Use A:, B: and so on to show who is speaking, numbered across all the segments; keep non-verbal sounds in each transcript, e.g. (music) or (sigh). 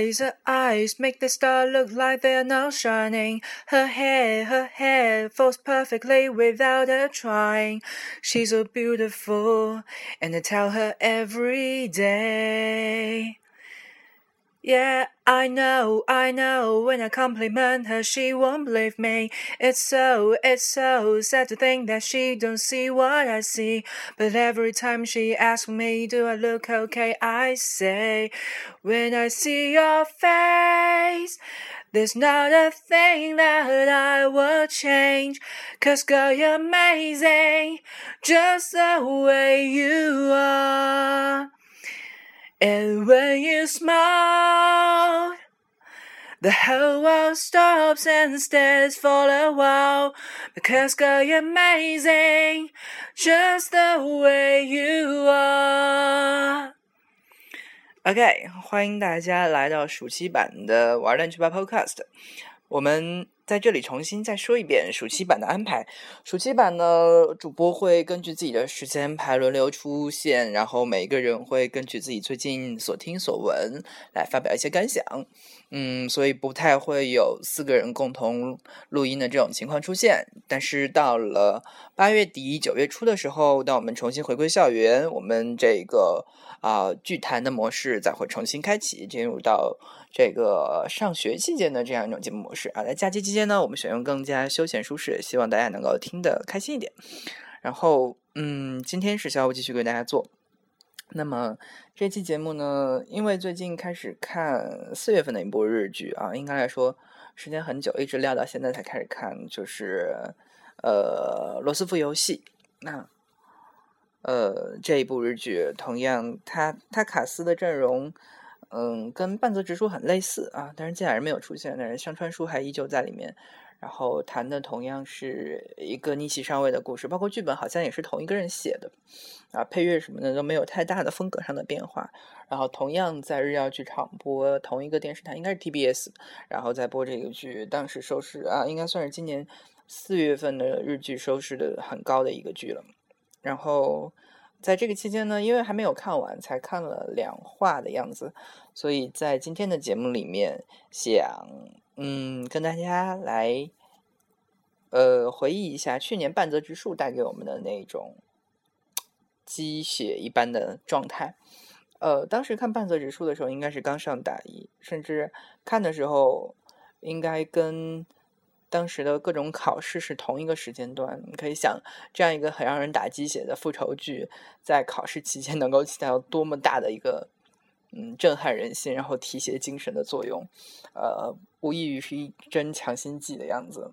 A: eyes, her eyes make the stars look like they're now shining. Her hair, her hair falls perfectly without her trying. She's so beautiful, and I tell her every day. Yeah, I know, I know. When I compliment her, she won't believe me. It's so, it's so sad to think that she don't see what I see. But every time she asks me, do I look okay? I say, when I see your face, there's not a thing that I would change. Cause girl, you're amazing, just the way you are. And when you smile, the whole world stops and stares for a while. Because girl, you're amazing, just the way you are. OK，欢迎大家来到暑期版的玩蛋去吧 Podcast。 我们在这里重新再说一遍暑期版的安排。暑期版呢，主播会根据自己的时间排轮流出现，然后每一个人会根据自己最近所听所闻来发表一些感想。嗯，所以不太会有四个人共同录音的这种情况出现。但是到了八月底九月初的时候，当我们重新回归校园，我们这个啊剧谈的模式再会重新开启，进入到。这个上学期间的这样一种节目模式啊，在假期期间呢，我们选用更加休闲舒适，希望大家能够听得开心一点。然后，嗯，今天是小五继续给大家做。那么这期节目呢，因为最近开始看四月份的一部日剧啊，应该来说时间很久，一直撂到现在才开始看，就是呃《罗斯福游戏》。那呃这一部日剧，同样它它卡斯的阵容。嗯，跟半泽直树很类似啊，但是金雅人没有出现，但是香川树还依旧在里面。然后谈的同样是一个逆袭上位的故事，包括剧本好像也是同一个人写的啊，配乐什么的都没有太大的风格上的变化。然后同样在日耀剧场播同一个电视台，应该是 TBS，然后再播这个剧，当时收视啊，应该算是今年四月份的日剧收视的很高的一个剧了。然后。在这个期间呢，因为还没有看完，才看了两话的样子，所以在今天的节目里面，想嗯跟大家来呃回忆一下去年半泽直树带给我们的那种鸡血一般的状态。呃，当时看半泽直树的时候，应该是刚上大一，甚至看的时候应该跟。当时的各种考试是同一个时间段，你可以想，这样一个很让人打鸡血的复仇剧，在考试期间能够起到多么大的一个嗯震撼人心，然后提携精神的作用，呃，无异于是一针强心剂的样子。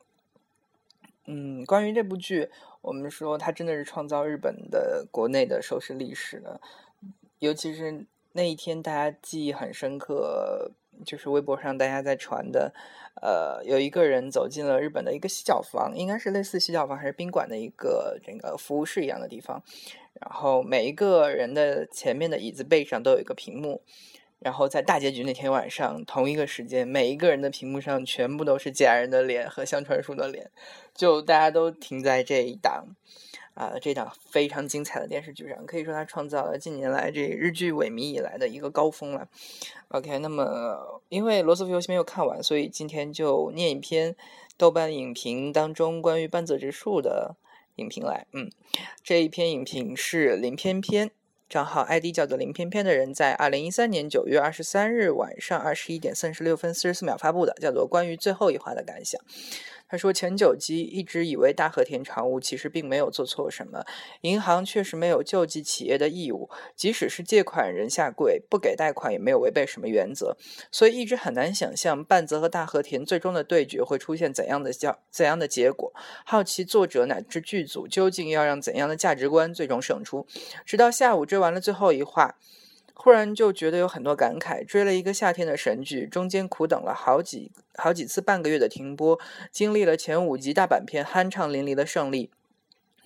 A: 嗯，关于这部剧，我们说它真的是创造日本的国内的收视历史的，尤其是那一天，大家记忆很深刻。就是微博上大家在传的，呃，有一个人走进了日本的一个洗脚房，应该是类似洗脚房还是宾馆的一个这个服务室一样的地方。然后每一个人的前面的椅子背上都有一个屏幕，然后在大结局那天晚上同一个时间，每一个人的屏幕上全部都是假人的脸和香川树的脸，就大家都停在这一档。啊，这档非常精彩的电视剧上，可以说它创造了近年来这日剧萎靡以来的一个高峰了。OK，那么因为罗斯福游戏没有看完，所以今天就念一篇豆瓣影评当中关于半泽直树的影评来。嗯，这一篇影评是林翩翩账号 ID 叫做林翩翩的人在二零一三年九月二十三日晚上二十一点三十六分四十四秒发布的，叫做关于最后一话的感想。他说：“前九基一直以为大和田常务其实并没有做错什么，银行确实没有救济企业的义务，即使是借款人下跪不给贷款，也没有违背什么原则，所以一直很难想象半泽和大和田最终的对决会出现怎样的叫怎样的结果。好奇作者乃至剧组究竟要让怎样的价值观最终胜出。直到下午追完了最后一话。”忽然就觉得有很多感慨，追了一个夏天的神剧，中间苦等了好几好几次半个月的停播，经历了前五集大阪片酣畅淋漓的胜利，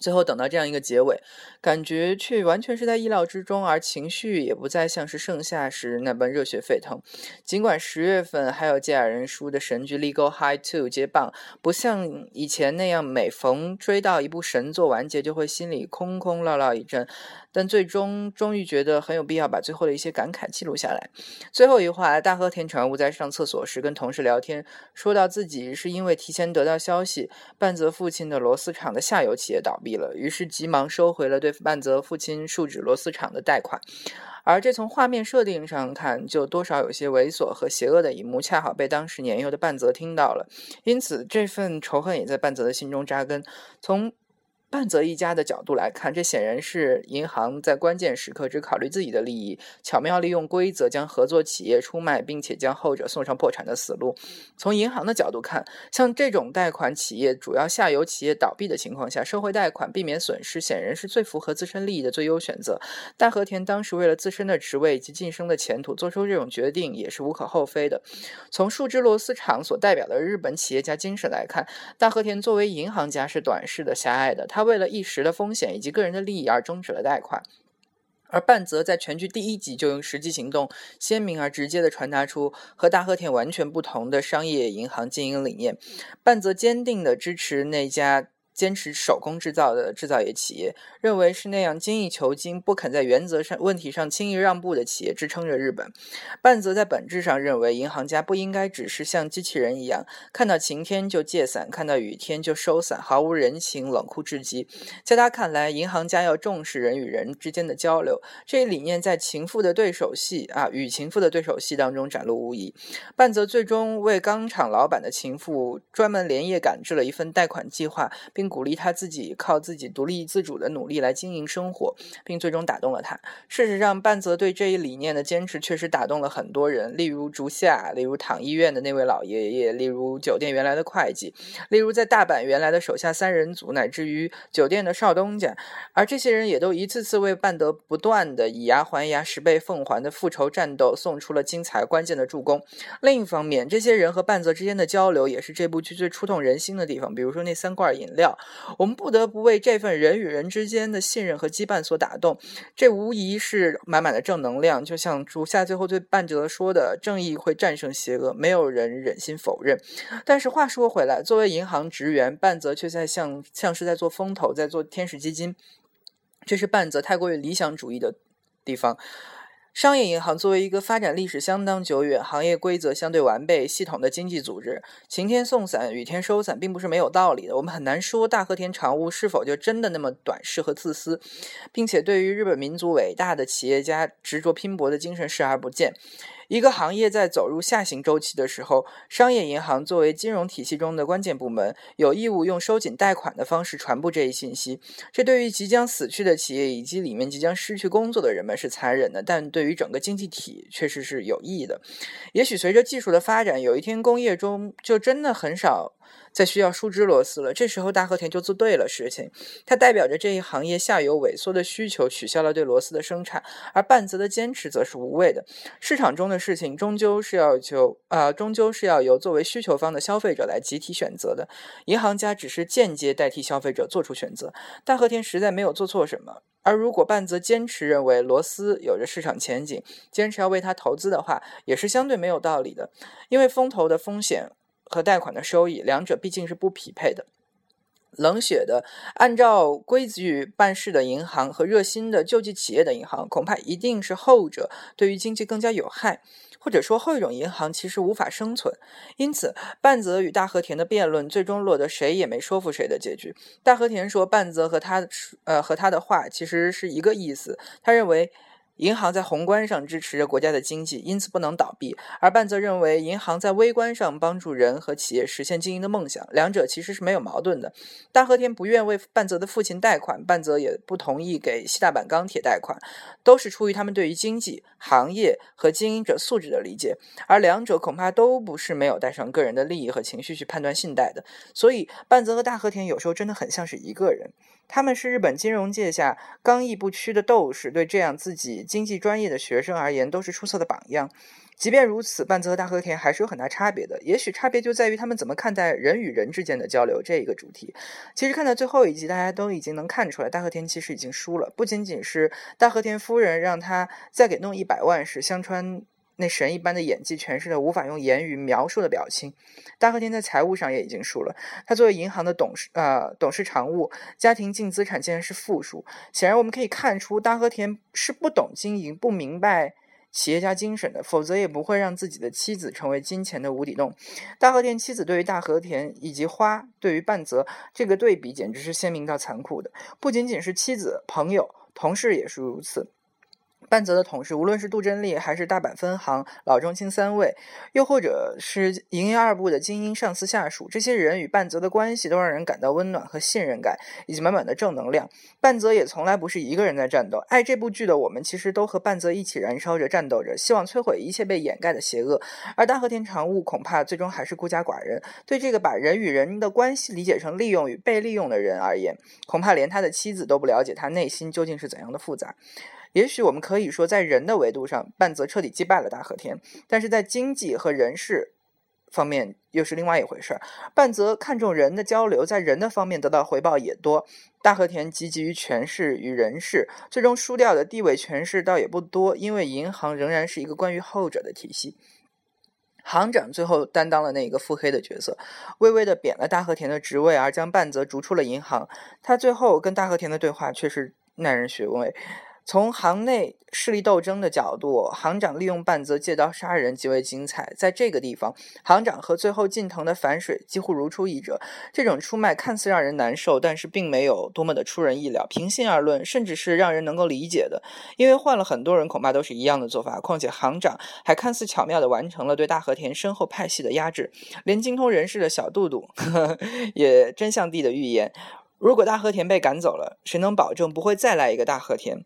A: 最后等到这样一个结尾，感觉却完全是在意料之中，而情绪也不再像是盛夏时那般热血沸腾。尽管十月份还有芥雅人书的神剧《Legal High Two》接棒，不像以前那样每逢追到一部神作完结就会心里空空落落一阵，但最终终于觉得很有必要把最后的一些感慨记录下来。最后一话，大和田常务在上厕所时跟同事聊天，说到自己是因为提前得到消息，半泽父亲的螺丝厂的下游企业倒闭。于是急忙收回了对半泽父亲树脂螺丝厂的贷款，而这从画面设定上看，就多少有些猥琐和邪恶的一幕，恰好被当时年幼的半泽听到了，因此这份仇恨也在半泽的心中扎根。从半泽一家的角度来看，这显然是银行在关键时刻只考虑自己的利益，巧妙利用规则将合作企业出卖，并且将后者送上破产的死路。从银行的角度看，像这种贷款企业主要下游企业倒闭的情况下，收回贷款避免损失，显然是最符合自身利益的最优选择。大和田当时为了自身的职位以及晋升的前途做出这种决定，也是无可厚非的。从树枝螺丝厂所代表的日本企业家精神来看，大和田作为银行家是短视的、狭隘的。他。他为了一时的风险以及个人的利益而终止了贷款，而半泽在全剧第一集就用实际行动鲜明而直接的传达出和大和田完全不同的商业银行经营理念。半泽坚定的支持那家。坚持手工制造的制造业企业，认为是那样精益求精、不肯在原则上问题上轻易让步的企业支撑着日本。半泽在本质上认为，银行家不应该只是像机器人一样，看到晴天就借伞，看到雨天就收伞，毫无人情、冷酷至极。在他看来，银行家要重视人与人之间的交流。这一理念在情妇的对手戏啊，与情妇的对手戏当中展露无遗。半泽最终为钢厂老板的情妇专门连夜赶制了一份贷款计划。并鼓励他自己靠自己独立自主的努力来经营生活，并最终打动了他。事实上，半泽对这一理念的坚持确实打动了很多人，例如竹下，例如躺医院的那位老爷爷，例如酒店原来的会计，例如在大阪原来的手下三人组，乃至于酒店的少东家。而这些人也都一次次为半泽不断的以牙还牙、十倍奉还的复仇战斗送出了精彩关键的助攻。另一方面，这些人和半泽之间的交流也是这部剧最触动人心的地方，比如说那三罐饮料。我们不得不为这份人与人之间的信任和羁绊所打动，这无疑是满满的正能量。就像竹下最后对半泽说的：“正义会战胜邪恶，没有人忍心否认。”但是话说回来，作为银行职员，半泽却在像像是在做风投，在做天使基金，这是半泽太过于理想主义的地方。商业银行作为一个发展历史相当久远、行业规则相对完备、系统的经济组织，晴天送伞、雨天收伞，并不是没有道理的。我们很难说大和田常务是否就真的那么短视和自私，并且对于日本民族伟大的企业家执着拼搏的精神视而不见。一个行业在走入下行周期的时候，商业银行作为金融体系中的关键部门，有义务用收紧贷款的方式传播这一信息。这对于即将死去的企业以及里面即将失去工作的人们是残忍的，但对于整个经济体确实是有益的。也许随着技术的发展，有一天工业中就真的很少。再需要树枝螺丝了，这时候大和田就做对了事情。它代表着这一行业下游萎缩的需求，取消了对螺丝的生产，而半泽的坚持则是无谓的。市场中的事情终究是要求啊，终究是要由作为需求方的消费者来集体选择的。银行家只是间接代替消费者做出选择。大和田实在没有做错什么。而如果半泽坚持认为螺丝有着市场前景，坚持要为他投资的话，也是相对没有道理的，因为风投的风险。和贷款的收益，两者毕竟是不匹配的。冷血的按照规矩办事的银行和热心的救济企业的银行，恐怕一定是后者对于经济更加有害，或者说后一种银行其实无法生存。因此，半泽与大和田的辩论最终落得谁也没说服谁的结局。大和田说，半泽和他呃和他的话其实是一个意思，他认为。银行在宏观上支持着国家的经济，因此不能倒闭。而半泽认为，银行在微观上帮助人和企业实现经营的梦想，两者其实是没有矛盾的。大和田不愿为半泽的父亲贷款，半泽也不同意给西大阪钢铁贷款，都是出于他们对于经济、行业和经营者素质的理解。而两者恐怕都不是没有带上个人的利益和情绪去判断信贷的。所以，半泽和大和田有时候真的很像是一个人。他们是日本金融界下刚毅不屈的斗士，对这样自己经济专业的学生而言，都是出色的榜样。即便如此，半泽和大和田还是有很大差别的。也许差别就在于他们怎么看待人与人之间的交流这一个主题。其实看到最后一集，大家都已经能看出来，大和田其实已经输了。不仅仅是大和田夫人让他再给弄一百万时，香川那神一般的演技诠释的无法用言语描述的表情，大和田在财务上也已经输了。他作为银行的董事，呃，董事常务，家庭净资产竟然是负数。显然我们可以看出，大和田是不懂经营，不明白。企业家精神的，否则也不会让自己的妻子成为金钱的无底洞。大和田妻子对于大和田以及花对于半泽这个对比简直是鲜明到残酷的，不仅仅是妻子、朋友、同事也是如此。半泽的同事，无论是杜真利，还是大阪分行老中青三位，又或者是营业二部的精英上司下属，这些人与半泽的关系都让人感到温暖和信任感，以及满满的正能量。半泽也从来不是一个人在战斗。爱这部剧的我们，其实都和半泽一起燃烧着、战斗着，希望摧毁一切被掩盖的邪恶。而大和田常务恐怕最终还是孤家寡人。对这个把人与人的关系理解成利用与被利用的人而言，恐怕连他的妻子都不了解他内心究竟是怎样的复杂。也许我们可以说，在人的维度上，半泽彻底击败了大和田，但是在经济和人事方面又是另外一回事儿。半泽看重人的交流，在人的方面得到回报也多；大和田积极于权势与人事，最终输掉的地位权势倒也不多，因为银行仍然是一个关于后者的体系。行长最后担当了那个腹黑的角色，微微的贬了大和田的职位，而将半泽逐出了银行。他最后跟大和田的对话却是耐人寻味。从行内势力斗争的角度，行长利用半泽借刀杀人极为精彩。在这个地方，行长和最后近藤的反水几乎如出一辙。这种出卖看似让人难受，但是并没有多么的出人意料。平心而论，甚至是让人能够理解的。因为换了很多人，恐怕都是一样的做法。况且行长还看似巧妙地完成了对大和田身后派系的压制，连精通人事的小杜杜 (laughs) 也真像帝的预言：如果大和田被赶走了，谁能保证不会再来一个大和田？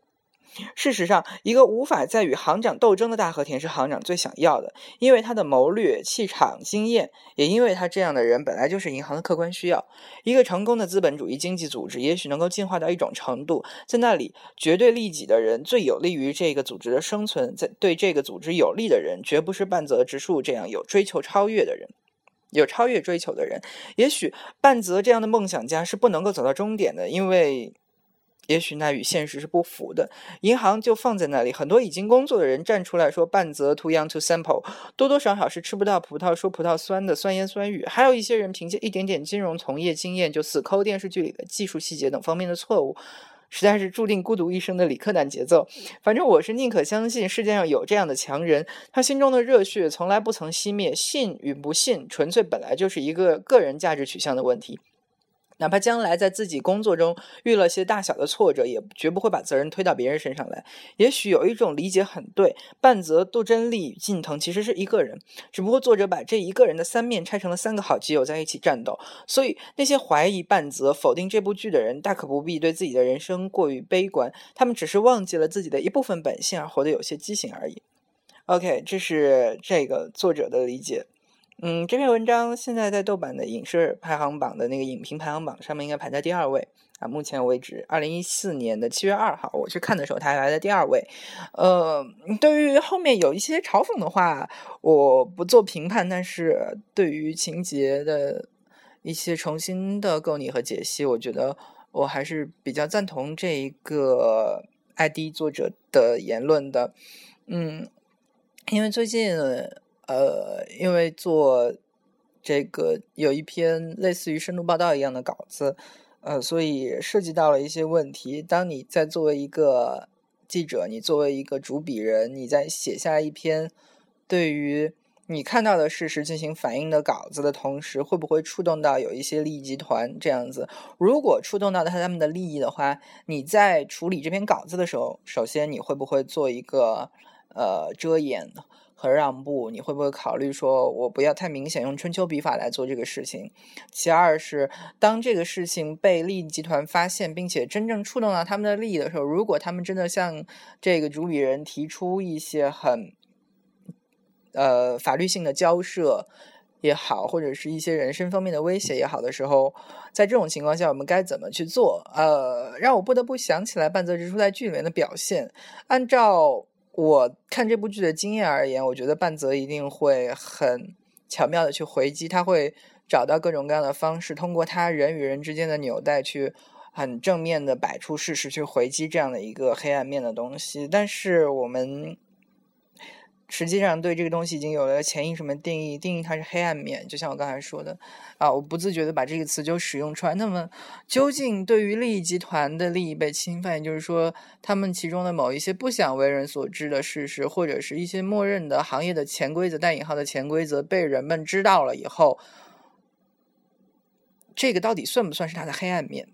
A: 事实上，一个无法再与行长斗争的大和田是行长最想要的，因为他的谋略、气场、经验，也因为他这样的人本来就是银行的客观需要。一个成功的资本主义经济组织，也许能够进化到一种程度，在那里绝对利己的人最有利于这个组织的生存，在对这个组织有利的人，绝不是半泽直树这样有追求超越的人，有超越追求的人。也许半泽这样的梦想家是不能够走到终点的，因为。也许那与现实是不符的。银行就放在那里，很多已经工作的人站出来说半泽 too young to sample，多多少少是吃不到葡萄说葡萄酸的酸言酸语。还有一些人凭借一点点金融从业经验就死抠电视剧里的技术细节等方面的错误，实在是注定孤独一生的理科男节奏。反正我是宁可相信世界上有这样的强人，他心中的热血从来不曾熄灭。信与不信，纯粹本来就是一个个人价值取向的问题。哪怕将来在自己工作中遇了些大小的挫折，也绝不会把责任推到别人身上来。也许有一种理解很对，半泽、杜真利、近藤其实是一个人，只不过作者把这一个人的三面拆成了三个好基友在一起战斗。所以那些怀疑半泽、否定这部剧的人，大可不必对自己的人生过于悲观，他们只是忘记了自己的一部分本性而活得有些畸形而已。OK，这是这个作者的理解。嗯，这篇文章现在在豆瓣的影视排行榜的那个影评排行榜上面应该排在第二位啊。目前为止，二零一四年的七月二号我去看的时候，它还排在第二位。呃，对于后面有一些嘲讽的话，我不做评判，但是对于情节的一些重新的构拟和解析，我觉得我还是比较赞同这一个 ID 作者的言论的。嗯，因为最近。呃，因为做这个有一篇类似于深度报道一样的稿子，呃，所以涉及到了一些问题。当你在作为一个记者，你作为一个主笔人，你在写下一篇对于你看到的事实进行反应的稿子的同时，会不会触动到有一些利益集团这样子？如果触动到他他们的利益的话，你在处理这篇稿子的时候，首先你会不会做一个呃遮掩？和让步，你会不会考虑说，我不要太明显用春秋笔法来做这个事情？其二是，当这个事情被利益集团发现，并且真正触动到他们的利益的时候，如果他们真的向这个主笔人提出一些很，呃，法律性的交涉。也好，或者是一些人身方面的威胁也好的时候，在这种情况下，我们该怎么去做？呃，让我不得不想起来半泽直树在剧里面的表现。按照我看这部剧的经验而言，我觉得半泽一定会很巧妙的去回击，他会找到各种各样的方式，通过他人与人之间的纽带去。很正面的摆出事实去回击这样的一个黑暗面的东西，但是我们实际上对这个东西已经有了潜意识的定义，定义它是黑暗面。就像我刚才说的啊，我不自觉的把这个词就使用出来。那么，究竟对于利益集团的利益被侵犯，也就是说，他们其中的某一些不想为人所知的事实，或者是一些默认的行业的潜规则（带引号的潜规则）被人们知道了以后，这个到底算不算是它的黑暗面？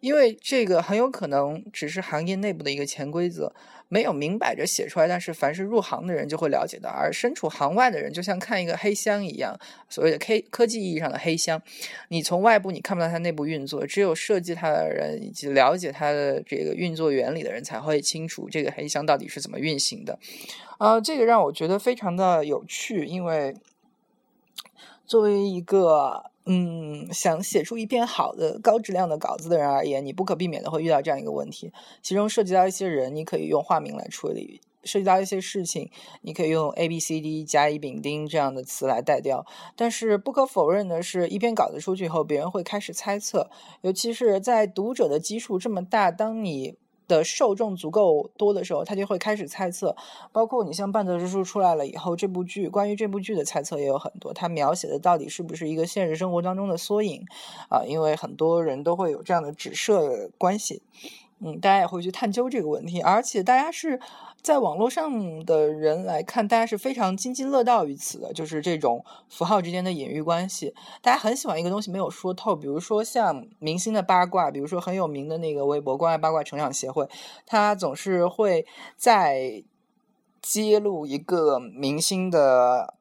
A: 因为这个很有可能只是行业内部的一个潜规则，没有明摆着写出来，但是凡是入行的人就会了解到，而身处行外的人就像看一个黑箱一样，所谓的 K 科技意义上的黑箱，你从外部你看不到它内部运作，只有设计它的人以及了解它的这个运作原理的人才会清楚这个黑箱到底是怎么运行的。啊，这个让我觉得非常的有趣，因为作为一个。嗯，想写出一篇好的、高质量的稿子的人而言，你不可避免的会遇到这样一个问题。其中涉及到一些人，你可以用化名来处理；涉及到一些事情，你可以用 A、B、C、D 甲、乙、丙、丁这样的词来代掉。但是不可否认的是，一篇稿子出去以后，别人会开始猜测，尤其是在读者的基数这么大，当你。的受众足够多的时候，他就会开始猜测。包括你像《半泽直树》出来了以后，这部剧关于这部剧的猜测也有很多。他描写的到底是不是一个现实生活当中的缩影啊？因为很多人都会有这样的指涉关系。嗯，大家也会去探究这个问题，而且大家是在网络上的人来看，大家是非常津津乐道于此的，就是这种符号之间的隐喻关系。大家很喜欢一个东西没有说透，比如说像明星的八卦，比如说很有名的那个微博“关爱八卦成长协会”，他总是会在揭露一个明星的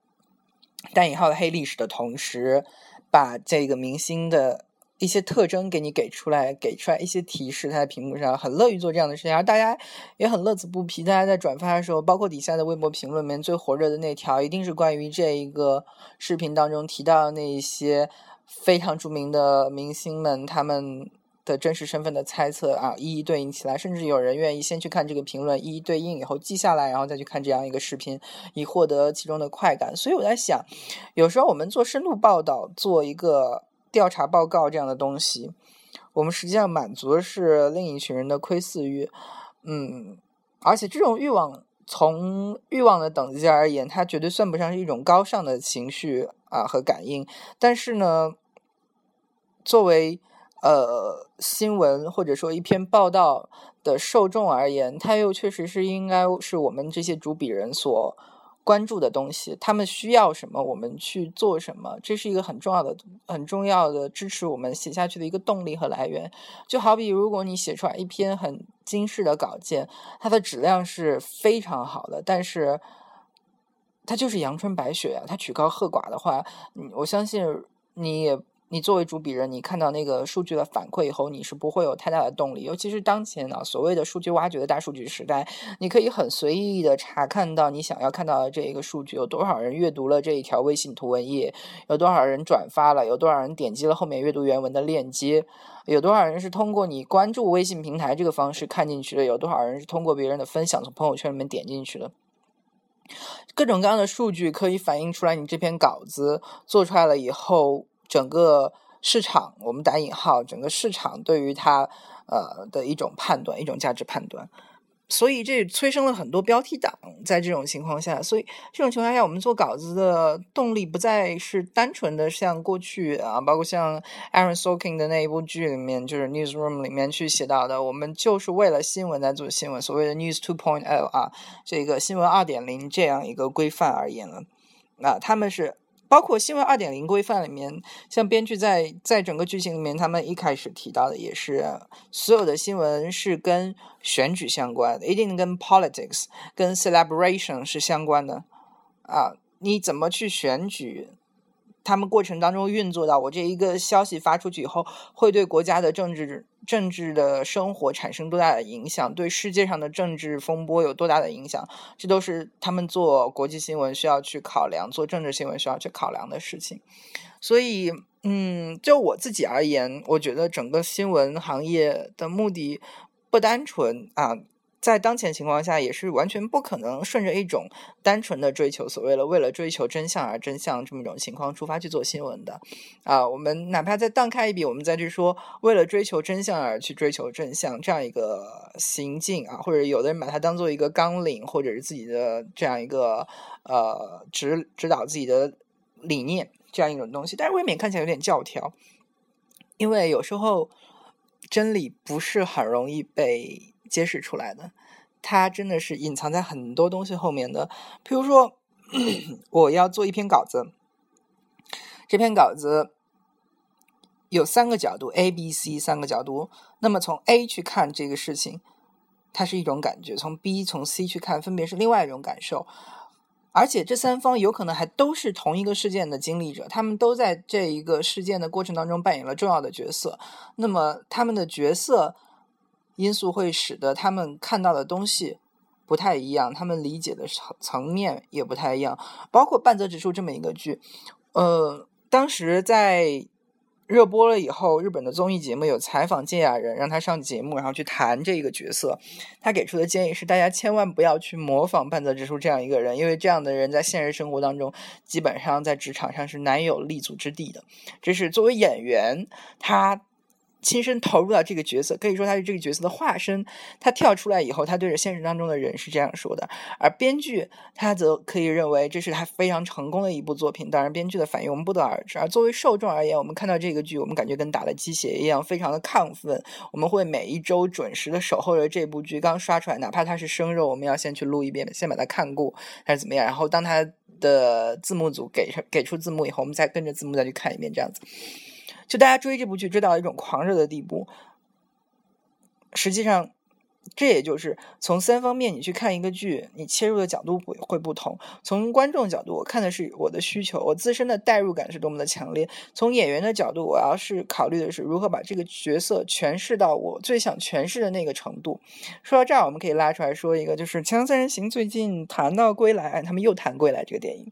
A: 带引号的黑历史的同时，把这个明星的。一些特征给你给出来，给出来一些提示，他在屏幕上很乐于做这样的事情，而大家也很乐此不疲。大家在转发的时候，包括底下的微博评论里面最火热的那条，一定是关于这一个视频当中提到的那一些非常著名的明星们他们的真实身份的猜测啊，一一对应起来。甚至有人愿意先去看这个评论，一一对应以后记下来，然后再去看这样一个视频，以获得其中的快感。所以我在想，有时候我们做深度报道，做一个。调查报告这样的东西，我们实际上满足的是另一群人的窥视欲，嗯，而且这种欲望从欲望的等级而言，它绝对算不上是一种高尚的情绪啊和感应。但是呢，作为呃新闻或者说一篇报道的受众而言，它又确实是应该是我们这些主笔人所。关注的东西，他们需要什么，我们去做什么，这是一个很重要的、很重要的支持我们写下去的一个动力和来源。就好比如果你写出来一篇很精致的稿件，它的质量是非常好的，但是它就是阳春白雪呀，它曲高和寡的话，我相信你也。你作为主笔人，你看到那个数据的反馈以后，你是不会有太大的动力。尤其是当前呢，所谓的数据挖掘的大数据时代，你可以很随意的查看到你想要看到的这一个数据，有多少人阅读了这一条微信图文页，有多少人转发了，有多少人点击了后面阅读原文的链接，有多少人是通过你关注微信平台这个方式看进去的，有多少人是通过别人的分享从朋友圈里面点进去的。各种各样的数据可以反映出来，你这篇稿子做出来了以后。整个市场，我们打引号，整个市场对于它呃的一种判断，一种价值判断，所以这催生了很多标题党。在这种情况下，所以这种情况下，我们做稿子的动力不再是单纯的像过去啊，包括像 Aaron Sorkin 的那一部剧里面，就是 Newsroom 里面去写到的，我们就是为了新闻在做新闻，所谓的 News Two Point L 啊，这个新闻二点零这样一个规范而言了，啊，他们是。包括新闻二点零规范里面，像编剧在在整个剧情里面，他们一开始提到的也是，所有的新闻是跟选举相关的，一定跟 politics、跟 celebration 是相关的啊。你怎么去选举，他们过程当中运作到我这一个消息发出去以后，会对国家的政治政治的生活产生多大的影响，对世界上的政治风波有多大的影响，这都是他们做国际新闻需要去考量，做政治新闻需要去考量的事情。所以，嗯，就我自己而言，我觉得整个新闻行业的目的不单纯啊。在当前情况下，也是完全不可能顺着一种单纯的追求所谓的为了追求真相而真相这么一种情况出发去做新闻的啊。我们哪怕再荡开一笔，我们再去说为了追求真相而去追求真相这样一个行径啊，或者有的人把它当做一个纲领，或者是自己的这样一个呃指指导自己的理念这样一种东西，但是未免看起来有点教条，因为有时候真理不是很容易被。揭示出来的，它真的是隐藏在很多东西后面的。比如说，(coughs) 我要做一篇稿子，这篇稿子有三个角度，A、B、C 三个角度。那么从 A 去看这个事情，它是一种感觉；从 B、从 C 去看，分别是另外一种感受。而且这三方有可能还都是同一个事件的经历者，他们都在这一个事件的过程当中扮演了重要的角色。那么他们的角色。因素会使得他们看到的东西不太一样，他们理解的层层面也不太一样。包括半泽直树这么一个剧，呃，当时在热播了以后，日本的综艺节目有采访芥雅人，让他上节目，然后去谈这个角色。他给出的建议是，大家千万不要去模仿半泽直树这样一个人，因为这样的人在现实生活当中基本上在职场上是难有立足之地的。这是作为演员，他。亲身投入到这个角色，可以说他是这个角色的化身。他跳出来以后，他对着现实当中的人是这样说的。而编剧他则可以认为这是他非常成功的一部作品。当然，编剧的反应我们不得而知。而作为受众而言，我们看到这个剧，我们感觉跟打了鸡血一样，非常的亢奋。我们会每一周准时的守候着这部剧刚刷出来，哪怕它是生肉，我们要先去录一遍，先把它看过还是怎么样。然后当它的字幕组给给出字幕以后，我们再跟着字幕再去看一遍，这样子。就大家追这部剧追到一种狂热的地步，实际上，这也就是从三方面你去看一个剧，你切入的角度会会不同。从观众角度，我看的是我的需求，我自身的代入感是多么的强烈；从演员的角度，我要是考虑的是如何把这个角色诠释到我最想诠释的那个程度。说到这儿，我们可以拉出来说一个，就是《强三人行》最近谈到《归来》，他们又谈《归来》这个电影，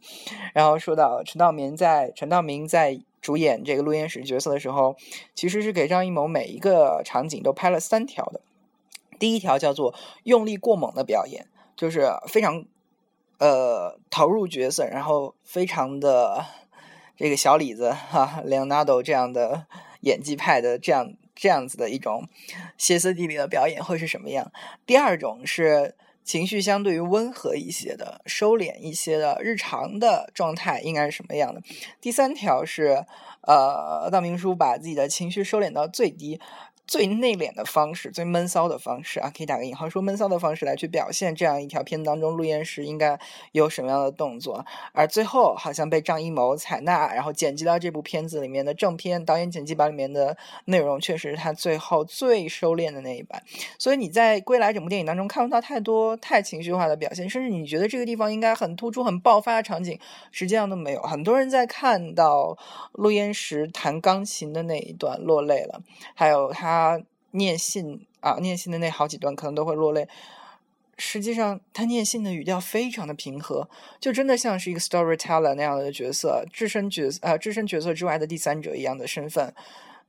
A: 然后说到陈道明在陈道明在。主演这个录音室角色的时候，其实是给张艺谋每一个场景都拍了三条的。第一条叫做用力过猛的表演，就是非常呃投入角色，然后非常的这个小李子哈，Leonardo 这样的 (laughs) 演技派的这样这样子的一种歇斯底里的表演会是什么样？第二种是。情绪相对于温和一些的、收敛一些的日常的状态应该是什么样的？第三条是，呃，道明叔把自己的情绪收敛到最低。最内敛的方式，最闷骚的方式啊，可以打个引号说闷骚的方式来去表现这样一条片当中陆焉识应该有什么样的动作，而最后好像被张艺谋采纳，然后剪辑到这部片子里面的正片导演剪辑版里面的内容，确实是他最后最收敛的那一版。所以你在《归来》整部电影当中看不到太多太情绪化的表现，甚至你觉得这个地方应该很突出、很爆发的场景，实际上都没有。很多人在看到陆焉识弹钢琴的那一段落泪了，还有他。他念信啊，念信的那好几段可能都会落泪。实际上，他念信的语调非常的平和，就真的像是一个 storyteller 那样的角色，置身角啊置身角色之外的第三者一样的身份，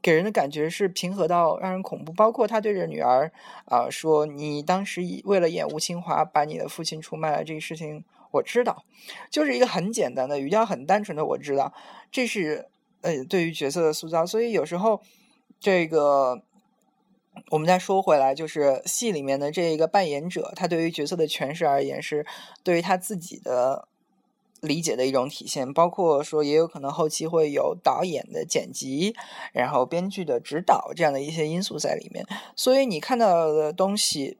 A: 给人的感觉是平和到让人恐怖。包括他对着女儿啊说：“你当时为了演吴清华把你的父亲出卖了这个事情，我知道。”就是一个很简单的语调，很单纯的我知道。这是呃对于角色的塑造，所以有时候这个。我们再说回来，就是戏里面的这一个扮演者，他对于角色的诠释而言，是对于他自己的理解的一种体现。包括说，也有可能后期会有导演的剪辑，然后编剧的指导这样的一些因素在里面。所以你看到的东西，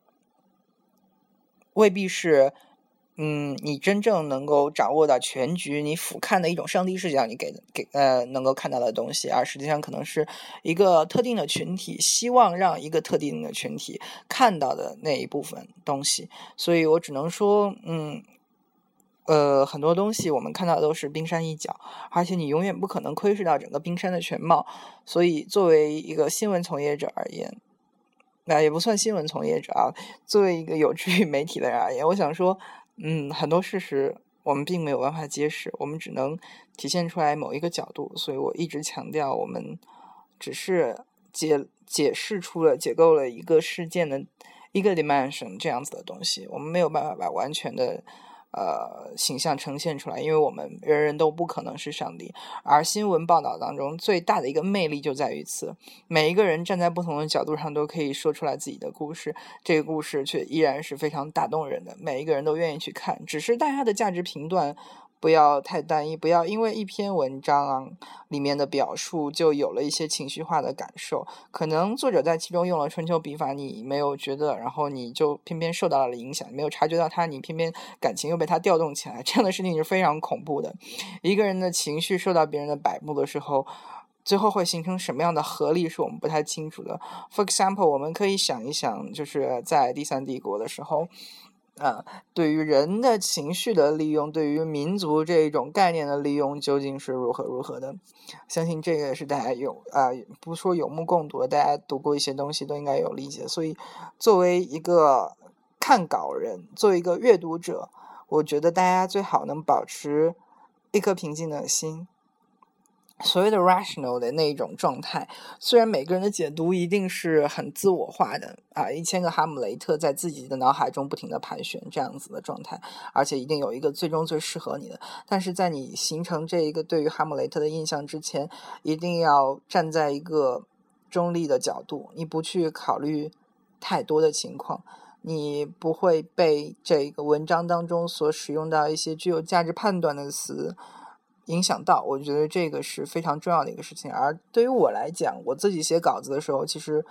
A: 未必是。嗯，你真正能够掌握到全局，你俯瞰的一种上帝视角，你给给呃能够看到的东西，而实际上可能是一个特定的群体希望让一个特定的群体看到的那一部分东西。所以我只能说，嗯，呃，很多东西我们看到的都是冰山一角，而且你永远不可能窥视到整个冰山的全貌。所以，作为一个新闻从业者而言，那也不算新闻从业者啊，作为一个有志于媒体的人而言，我想说，嗯，很多事实我们并没有办法揭示，我们只能体现出来某一个角度。所以我一直强调，我们只是解解释出了、解构了一个事件的一个 dimension 这样子的东西，我们没有办法把完全的。呃，形象呈现出来，因为我们人人都不可能是上帝。而新闻报道当中最大的一个魅力就在于此：每一个人站在不同的角度上都可以说出来自己的故事，这个故事却依然是非常打动人的，每一个人都愿意去看。只是大家的价值评断。不要太单一，不要因为一篇文章里面的表述就有了一些情绪化的感受。可能作者在其中用了春秋笔法，你没有觉得，然后你就偏偏受到了影响，没有察觉到他，你偏偏感情又被他调动起来，(laughs) 这样的事情是非常恐怖的。一个人的情绪受到别人的摆布的时候，最后会形成什么样的合力，是我们不太清楚的。For example，我们可以想一想，就是在第三帝国的时候。啊，对于人的情绪的利用，对于民族这一种概念的利用，究竟是如何如何的？相信这个是大家有啊，不说有目共睹，大家读过一些东西都应该有理解。所以，作为一个看稿人，作为一个阅读者，我觉得大家最好能保持一颗平静的心。所谓的 rational 的那一种状态，虽然每个人的解读一定是很自我化的啊，一千个哈姆雷特在自己的脑海中不停的盘旋这样子的状态，而且一定有一个最终最适合你的。但是在你形成这一个对于哈姆雷特的印象之前，一定要站在一个中立的角度，你不去考虑太多的情况，你不会被这个文章当中所使用到一些具有价值判断的词。影响到，我觉得这个是非常重要的一个事情。而对于我来讲，我自己写稿子的时候，其实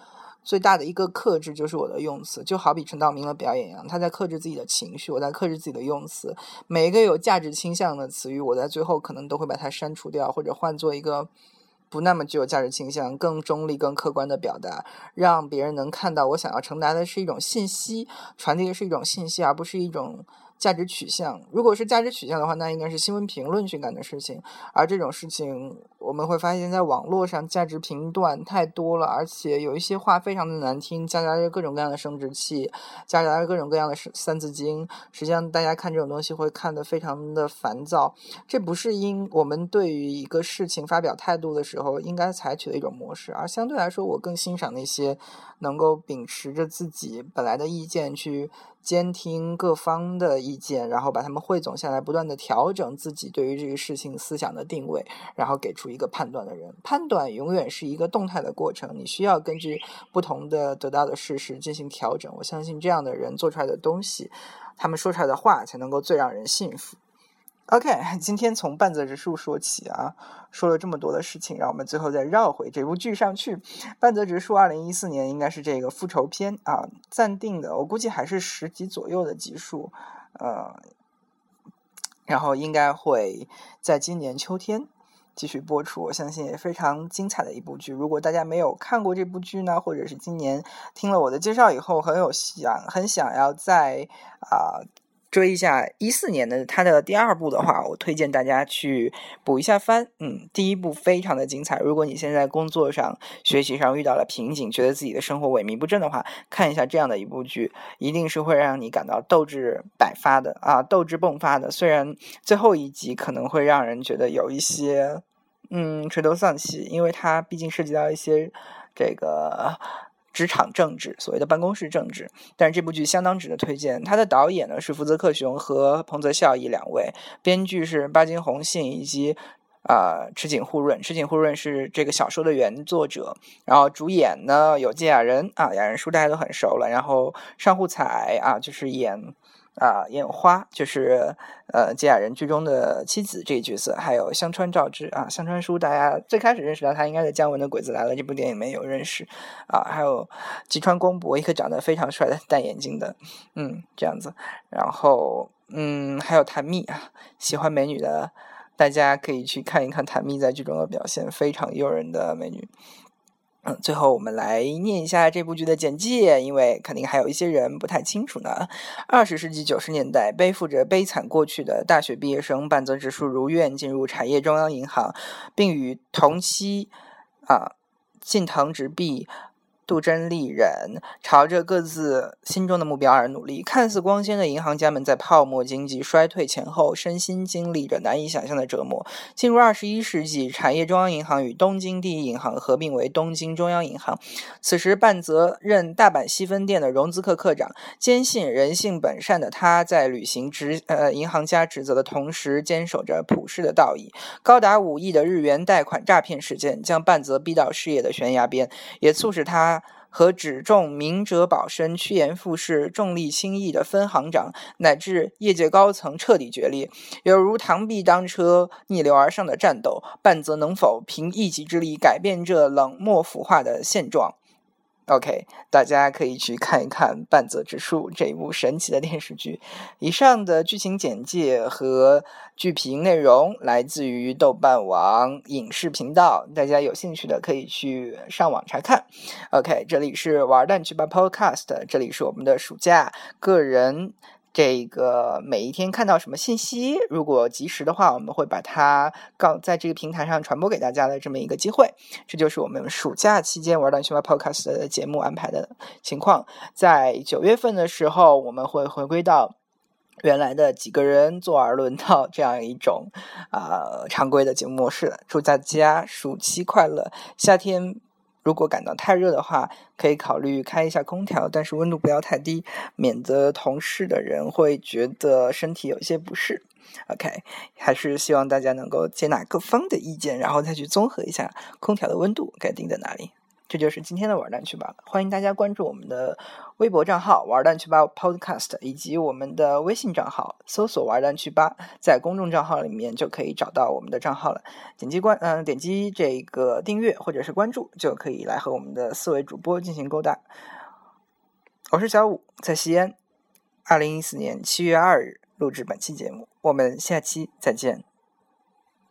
A: 最大的一个克制就是我的用词，就好比陈道明的表演一样，他在克制自己的情绪，我在克制自己的用词。每一个有价值倾向的词语，我在最后可能都会把它删除掉，或者换做一个不那么具有价值倾向、更中立、更客观的表达，让别人能看到我想要传达的是一种信息，传递的是一种信息，而不是一种。价值取向，如果是价值取向的话，那应该是新闻评论去干的事情。而这种事情，我们会发现，在网络上价值评断太多了，而且有一些话非常的难听，夹杂着各种各样的生殖器，夹杂着各种各样的三字经。实际上，大家看这种东西会看得非常的烦躁。这不是因我们对于一个事情发表态度的时候应该采取的一种模式，而相对来说，我更欣赏那些能够秉持着自己本来的意见去。监听各方的意见，然后把他们汇总下来，不断的调整自己对于这个事情思想的定位，然后给出一个判断的人。判断永远是一个动态的过程，你需要根据不同的得到的事实进行调整。我相信这样的人做出来的东西，他们说出来的话才能够最让人信服。OK，(laughs) 今天从半泽直树说起啊，说了这么多的事情，让我们最后再绕回这部剧上去。半泽直树二零一四年应该是这个复仇篇啊，暂定的，我估计还是十集左右的集数，呃，然后应该会在今年秋天继续播出。我相信也非常精彩的一部剧。如果大家没有看过这部剧呢，或者是今年听了我的介绍以后很有想很想要在啊。追一下一四年的他的第二部的话，我推荐大家去补一下番。嗯，第一部非常的精彩。如果你现在工作上、学习上遇到了瓶颈，觉得自己的生活萎靡不振的话，看一下这样的一部剧，一定是会让你感到斗志百发的啊，斗志迸发的。虽然最后一集可能会让人觉得有一些嗯垂头丧气，因为它毕竟涉及到一些这个。职场政治，所谓的办公室政治，但是这部剧相当值得推荐。它的导演呢是福泽克雄和彭泽孝义两位，编剧是巴金弘信以及啊池井户润。池井户润是这个小说的原作者，然后主演呢有芥雅人啊，雅人书大家都很熟了，然后上户彩啊就是演。啊，烟花就是呃吉雅人剧中的妻子这一角色，还有香川照之啊，香川书大家最开始认识到他应该在姜文的《鬼子来了》这部电影里面有认识啊，还有吉川光博一个长得非常帅的戴眼镜的，嗯，这样子，然后嗯还有谭蜜啊，喜欢美女的大家可以去看一看谭蜜在剧中的表现，非常诱人的美女。最后我们来念一下这部剧的简介，因为肯定还有一些人不太清楚呢。二十世纪九十年代，背负着悲惨过去的大学毕业生半泽直树如愿进入产业中央银行，并与同期啊近藤直碧。杜真丽人朝着各自心中的目标而努力。看似光鲜的银行家们，在泡沫经济衰退前后，身心经历着难以想象的折磨。进入二十一世纪，产业中央银行与东京第一银行合并为东京中央银行。此时，半泽任大阪西分店的融资课课长。坚信人性本善的他，在履行职呃银行家职责的同时，坚守着普世的道义。高达五亿的日元贷款诈骗事件，将半泽逼到事业的悬崖边，也促使他。和只重明哲保身、趋炎附势、重利轻义的分行长，乃至业界高层彻底决裂，犹如螳臂当车、逆流而上的战斗。半泽能否凭一己之力改变这冷漠腐化的现状？OK，大家可以去看一看《半泽直树》这一部神奇的电视剧。以上的剧情简介和剧评内容来自于豆瓣网影视频道，大家有兴趣的可以去上网查看。OK，这里是玩蛋去吧 Podcast，这里是我们的暑假个人。这个每一天看到什么信息，如果及时的话，我们会把它告在这个平台上传播给大家的这么一个机会。这就是我们暑假期间玩蛋熊猫 Podcast 的节目安排的情况。在九月份的时候，我们会回归到原来的几个人坐而论道这样一种啊常规的节目模式。祝大家暑期快乐，夏天。如果感到太热的话，可以考虑开一下空调，但是温度不要太低，免得同事的人会觉得身体有些不适。OK，还是希望大家能够接纳各方的意见，然后再去综合一下空调的温度该定在哪里。这就是今天的玩蛋去吧，欢迎大家关注我们的微博账号“玩蛋去吧 Podcast” 以及我们的微信账号，搜索“玩蛋去吧”，在公众账号里面就可以找到我们的账号了。点击关，嗯，点击这个订阅或者是关注，就可以来和我们的四位主播进行勾搭。我是小五，在西安，二零一四年七月二日录制本期节目，我们下期再见。